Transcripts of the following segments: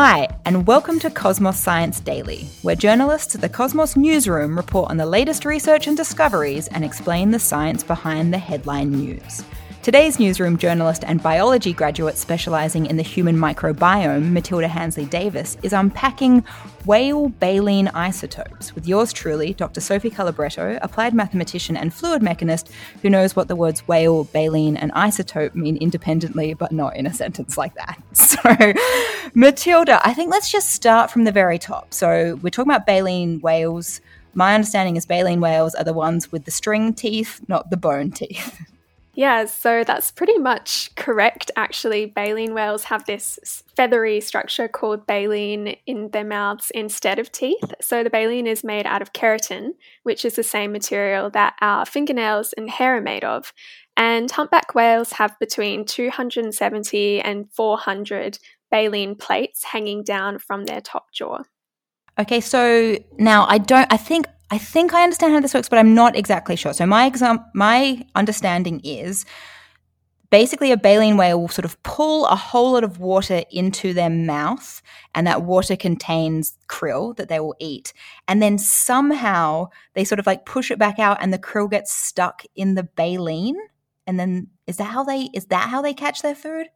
Hi, and welcome to Cosmos Science Daily, where journalists at the Cosmos Newsroom report on the latest research and discoveries and explain the science behind the headline news. Today's newsroom journalist and biology graduate specialising in the human microbiome, Matilda Handsley Davis, is unpacking whale baleen isotopes with yours truly, Dr. Sophie Calabretto, applied mathematician and fluid mechanist who knows what the words whale, baleen, and isotope mean independently, but not in a sentence like that. So, Matilda, I think let's just start from the very top. So, we're talking about baleen whales. My understanding is baleen whales are the ones with the string teeth, not the bone teeth. Yeah, so that's pretty much correct, actually. Baleen whales have this feathery structure called baleen in their mouths instead of teeth. So the baleen is made out of keratin, which is the same material that our fingernails and hair are made of. And humpback whales have between 270 and 400 baleen plates hanging down from their top jaw. Okay, so now I don't, I think I think I understand how this works, but I'm not exactly sure. So my exam, my understanding is basically a baleen whale will sort of pull a whole lot of water into their mouth, and that water contains krill that they will eat. And then somehow they sort of like push it back out, and the krill gets stuck in the baleen. And then is that how they is that how they catch their food?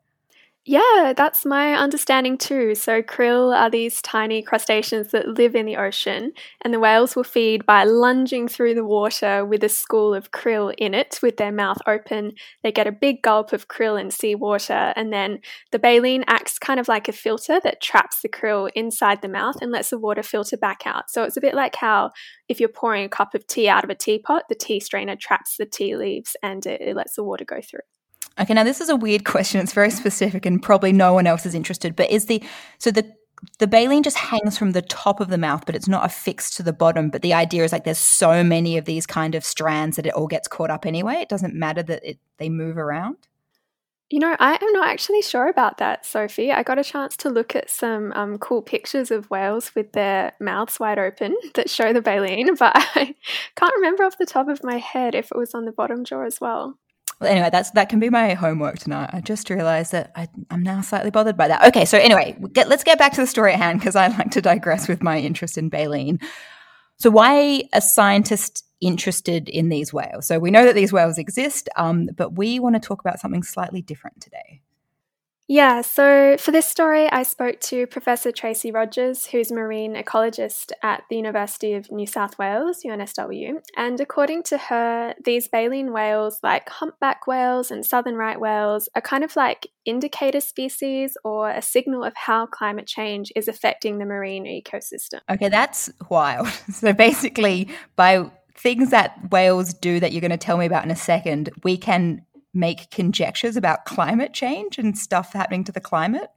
Yeah, that's my understanding too. So, krill are these tiny crustaceans that live in the ocean, and the whales will feed by lunging through the water with a school of krill in it with their mouth open. They get a big gulp of krill in seawater, and then the baleen acts kind of like a filter that traps the krill inside the mouth and lets the water filter back out. So, it's a bit like how if you're pouring a cup of tea out of a teapot, the tea strainer traps the tea leaves and it, it lets the water go through. Okay, now this is a weird question. It's very specific and probably no one else is interested. But is the so the the baleen just hangs from the top of the mouth, but it's not affixed to the bottom. But the idea is like there's so many of these kind of strands that it all gets caught up anyway. It doesn't matter that it, they move around. You know, I am not actually sure about that, Sophie. I got a chance to look at some um, cool pictures of whales with their mouths wide open that show the baleen, but I can't remember off the top of my head if it was on the bottom jaw as well. Anyway, that's that can be my homework tonight. I just realised that I, am now slightly bothered by that. Okay, so anyway, get, let's get back to the story at hand because I like to digress with my interest in baleen. So, why a scientist interested in these whales? So, we know that these whales exist, um, but we want to talk about something slightly different today. Yeah, so for this story, I spoke to Professor Tracey Rogers, who's marine ecologist at the University of New South Wales, UNSW. And according to her, these baleen whales, like humpback whales and southern right whales, are kind of like indicator species or a signal of how climate change is affecting the marine ecosystem. Okay, that's wild. So basically, by things that whales do that you're going to tell me about in a second, we can make conjectures about climate change and stuff happening to the climate?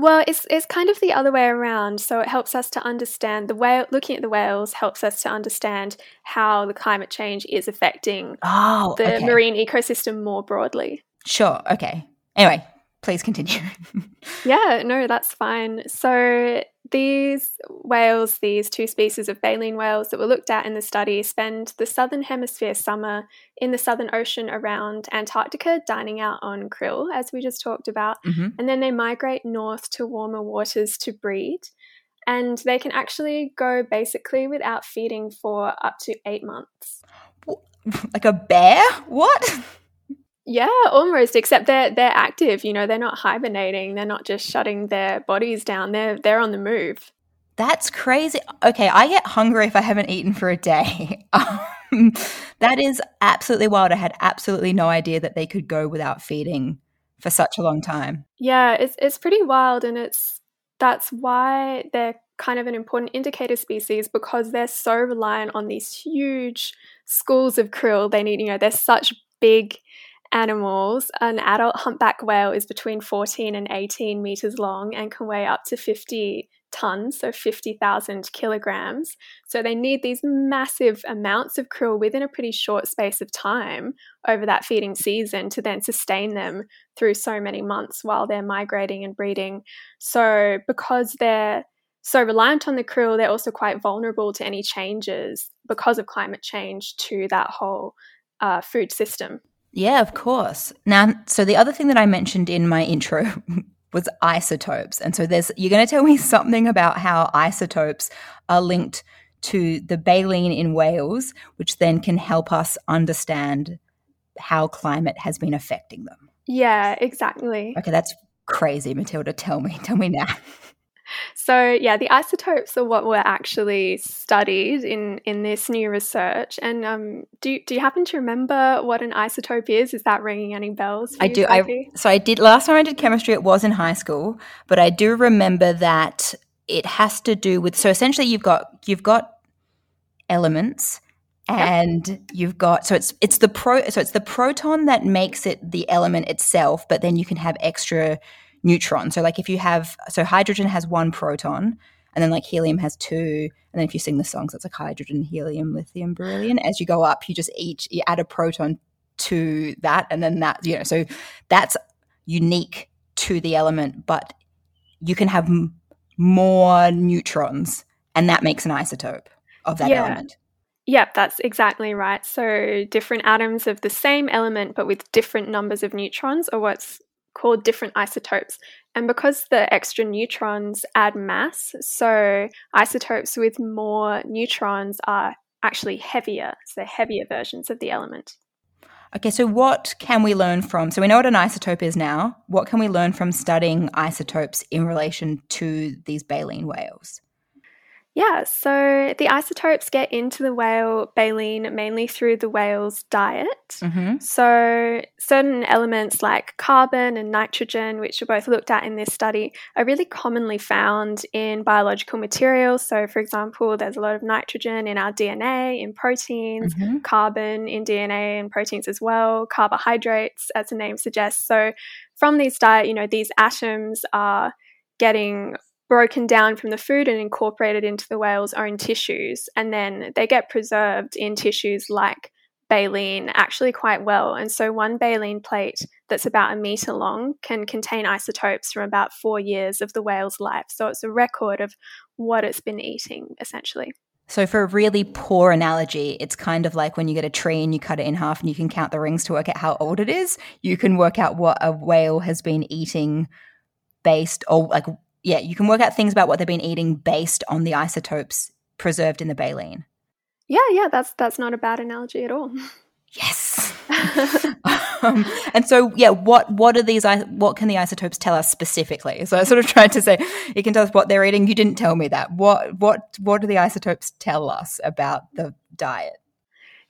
Well, it's it's kind of the other way around. So it helps us to understand the whale. Looking at the whales helps us to understand how the climate change is affecting oh, the okay. marine ecosystem more broadly. Sure. Okay. Anyway, please continue. yeah. No, that's fine. So these whales, these two species of baleen whales that were looked at in the study, spend the southern hemisphere summer in the southern ocean around Antarctica, dining out on krill, as we just talked about. Mm-hmm. And then they migrate north to warmer waters to breed. And they can actually go basically without feeding for up to eight months. Like a bear? What? Yeah, almost. Except they're they're active. You know, they're not hibernating. They're not just shutting their bodies down. They're they're on the move. That's crazy. Okay, I get hungry if I haven't eaten for a day. Um, that is absolutely wild. I had absolutely no idea that they could go without feeding for such a long time. Yeah, it's it's pretty wild, and it's that's why they're kind of an important indicator species because they're so reliant on these huge schools of krill. They need, you know, they're such big animals, an adult humpback whale is between 14 and 18 meters long and can weigh up to 50 tons, so 50,000 kilograms. So they need these massive amounts of krill within a pretty short space of time over that feeding season to then sustain them through so many months while they're migrating and breeding. So because they're so reliant on the krill, they're also quite vulnerable to any changes because of climate change to that whole uh, food system. Yeah, of course. Now, so the other thing that I mentioned in my intro was isotopes. And so there's you're going to tell me something about how isotopes are linked to the baleen in whales, which then can help us understand how climate has been affecting them. Yeah, exactly. Okay, that's crazy, Matilda. Tell me, tell me now. So yeah, the isotopes are what were actually studied in in this new research. And um, do do you happen to remember what an isotope is? Is that ringing any bells? I you, do. Sophie? I so I did last time I did chemistry. It was in high school, but I do remember that it has to do with. So essentially, you've got you've got elements and yep. you've got so it's it's the pro so it's the proton that makes it the element itself but then you can have extra neutrons so like if you have so hydrogen has one proton and then like helium has two and then if you sing the songs it's like hydrogen helium lithium beryllium as you go up you just each you add a proton to that and then that you know so that's unique to the element but you can have m- more neutrons and that makes an isotope of that yeah. element Yep, that's exactly right. So, different atoms of the same element but with different numbers of neutrons are what's called different isotopes. And because the extra neutrons add mass, so isotopes with more neutrons are actually heavier, so heavier versions of the element. Okay, so what can we learn from? So we know what an isotope is now. What can we learn from studying isotopes in relation to these baleen whales? Yeah, so the isotopes get into the whale baleen mainly through the whale's diet. Mm-hmm. So, certain elements like carbon and nitrogen, which are both looked at in this study, are really commonly found in biological materials. So, for example, there's a lot of nitrogen in our DNA, in proteins, mm-hmm. carbon in DNA and proteins as well, carbohydrates, as the name suggests. So, from these diet, you know, these atoms are getting broken down from the food and incorporated into the whale's own tissues. And then they get preserved in tissues like baleen actually quite well. And so, one baleen plate that's about a meter long can contain isotopes from about four years of the whale's life. So, it's a record of what it's been eating essentially. So, for a really poor analogy, it's kind of like when you get a tree and you cut it in half and you can count the rings to work out how old it is. You can work out what a whale has been eating based or like yeah, you can work out things about what they've been eating based on the isotopes preserved in the baleen. Yeah, yeah, that's that's not a bad analogy at all. Yes. um, and so, yeah, what what are these? What can the isotopes tell us specifically? So I sort of tried to say, you can tell us what they're eating. You didn't tell me that. What what what do the isotopes tell us about the diet?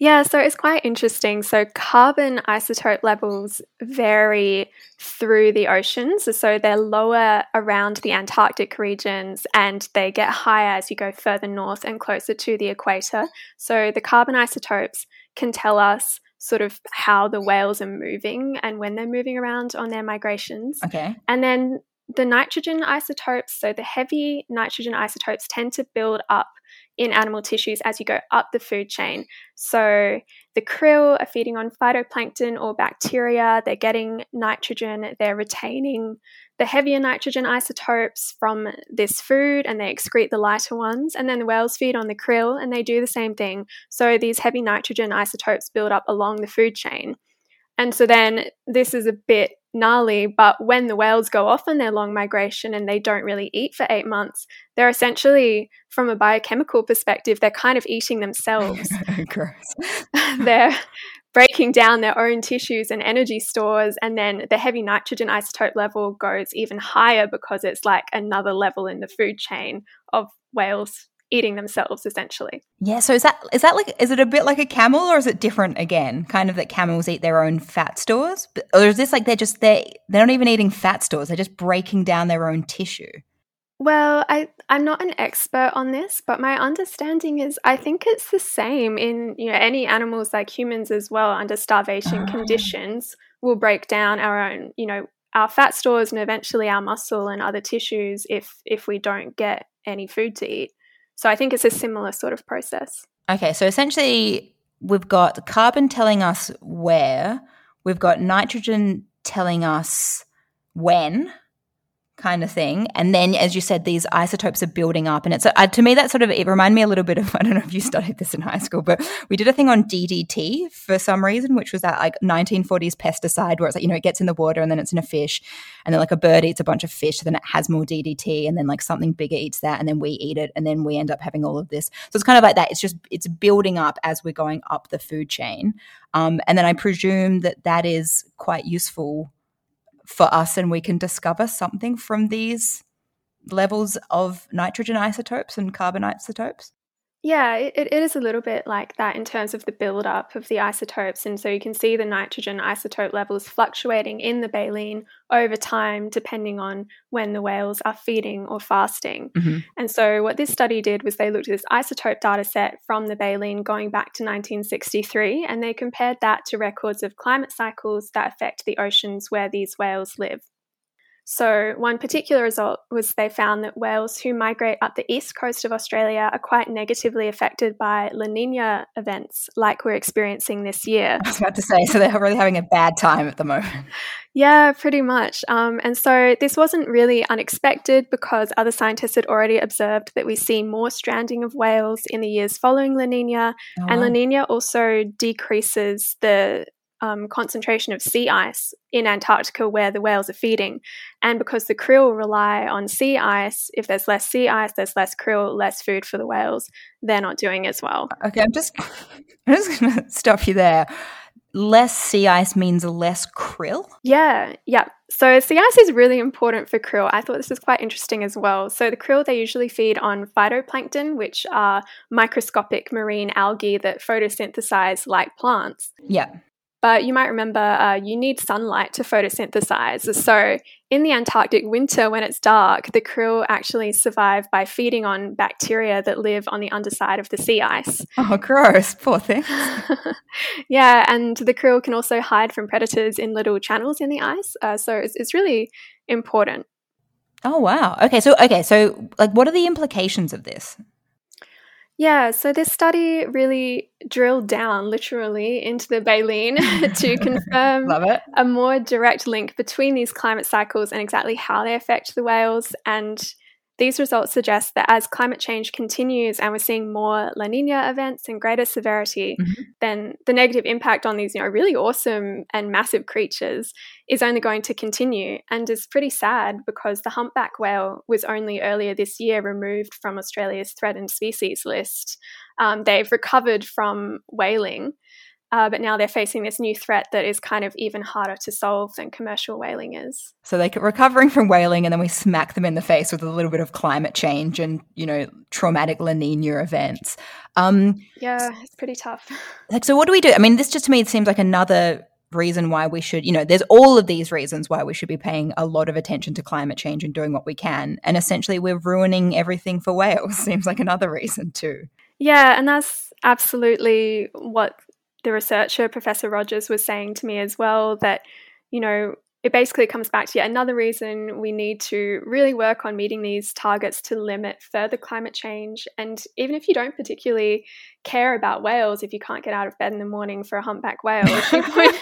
Yeah, so it's quite interesting. So, carbon isotope levels vary through the oceans. So, they're lower around the Antarctic regions and they get higher as you go further north and closer to the equator. So, the carbon isotopes can tell us sort of how the whales are moving and when they're moving around on their migrations. Okay. And then the nitrogen isotopes, so the heavy nitrogen isotopes tend to build up in animal tissues as you go up the food chain. So the krill are feeding on phytoplankton or bacteria, they're getting nitrogen, they're retaining the heavier nitrogen isotopes from this food and they excrete the lighter ones. And then the whales feed on the krill and they do the same thing. So these heavy nitrogen isotopes build up along the food chain. And so then this is a bit gnarly, but when the whales go off on their long migration and they don't really eat for eight months, they're essentially, from a biochemical perspective, they're kind of eating themselves. they're breaking down their own tissues and energy stores, and then the heavy nitrogen isotope level goes even higher because it's like another level in the food chain of whales eating themselves essentially. Yeah, so is that is that like is it a bit like a camel or is it different again? Kind of that camels eat their own fat stores, or is this like they're just they they're not even eating fat stores; they're just breaking down their own tissue. Well, I I'm not an expert on this, but my understanding is I think it's the same in you know any animals like humans as well under starvation oh. conditions will break down our own you know our fat stores and eventually our muscle and other tissues if if we don't get any food to eat. So I think it's a similar sort of process. Okay, so essentially, we've got carbon telling us where, we've got nitrogen telling us when, kind of thing. And then, as you said, these isotopes are building up. And it's uh, to me that sort of it reminded me a little bit of I don't know if you studied this in high school, but we did a thing on DDT for some reason, which was that like 1940s pesticide where it's like you know it gets in the water and then it's in a fish, and then like a bird eats a bunch of fish, then it has more DDT, and then like something bigger eats that, and then we eat it, and then we end up having all of this. So it's kind of like that. It's just it's building up as we're going up the food chain. Um, and then I presume that that is quite useful for us and we can discover something from these levels of nitrogen isotopes and carbon isotopes? Yeah, it, it is a little bit like that in terms of the buildup of the isotopes. And so you can see the nitrogen isotope levels fluctuating in the baleen over time, depending on when the whales are feeding or fasting. Mm-hmm. And so what this study did was they looked at this isotope data set from the baleen going back to 1963, and they compared that to records of climate cycles that affect the oceans where these whales live. So, one particular result was they found that whales who migrate up the east coast of Australia are quite negatively affected by La Nina events like we're experiencing this year. I was about to say, so they're really having a bad time at the moment. Yeah, pretty much. Um, and so this wasn't really unexpected because other scientists had already observed that we see more stranding of whales in the years following La Nina. Oh, and La Nina also decreases the um, concentration of sea ice in Antarctica where the whales are feeding. And because the krill rely on sea ice, if there's less sea ice, there's less krill, less food for the whales. They're not doing as well. Okay, I'm just, I'm just going to stop you there. Less sea ice means less krill? Yeah, yeah. So sea ice is really important for krill. I thought this was quite interesting as well. So the krill, they usually feed on phytoplankton, which are microscopic marine algae that photosynthesize like plants. Yeah. But you might remember uh, you need sunlight to photosynthesize. So, in the Antarctic winter, when it's dark, the krill actually survive by feeding on bacteria that live on the underside of the sea ice. Oh, gross. Poor thing. yeah, and the krill can also hide from predators in little channels in the ice. Uh, so, it's, it's really important. Oh, wow. Okay. So, okay. So, like, what are the implications of this? Yeah, so this study really drilled down literally into the baleen to confirm a more direct link between these climate cycles and exactly how they affect the whales and these results suggest that as climate change continues and we're seeing more La Nina events and greater severity, mm-hmm. then the negative impact on these, you know, really awesome and massive creatures is only going to continue and is pretty sad because the humpback whale was only earlier this year removed from Australia's threatened species list. Um, they've recovered from whaling. Uh, but now they're facing this new threat that is kind of even harder to solve than commercial whaling is. So they're recovering from whaling, and then we smack them in the face with a little bit of climate change and you know traumatic La Nina events. Um, yeah, it's pretty tough. Like, so what do we do? I mean, this just to me it seems like another reason why we should, you know, there's all of these reasons why we should be paying a lot of attention to climate change and doing what we can. And essentially, we're ruining everything for whales. Seems like another reason too. Yeah, and that's absolutely what the researcher, Professor Rogers, was saying to me as well that, you know, it basically comes back to yet another reason we need to really work on meeting these targets to limit further climate change. And even if you don't particularly care about whales, if you can't get out of bed in the morning for a humpback whale, she, point,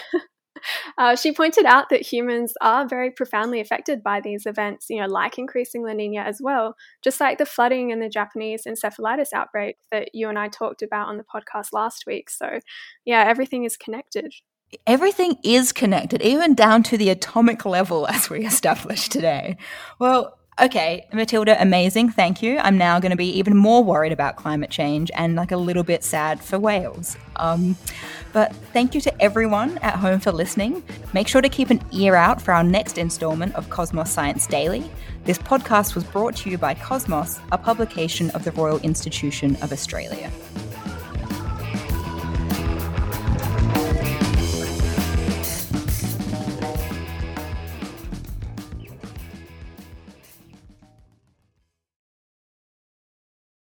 uh, she pointed out that humans are very profoundly affected by these events, you know, like increasing La Nina as well, just like the flooding and the Japanese encephalitis outbreak that you and I talked about on the podcast last week. So, yeah, everything is connected. Everything is connected, even down to the atomic level, as we established today. Well, Okay, Matilda, amazing. Thank you. I'm now going to be even more worried about climate change and like a little bit sad for whales. Um, but thank you to everyone at home for listening. Make sure to keep an ear out for our next installment of Cosmos Science Daily. This podcast was brought to you by Cosmos, a publication of the Royal Institution of Australia.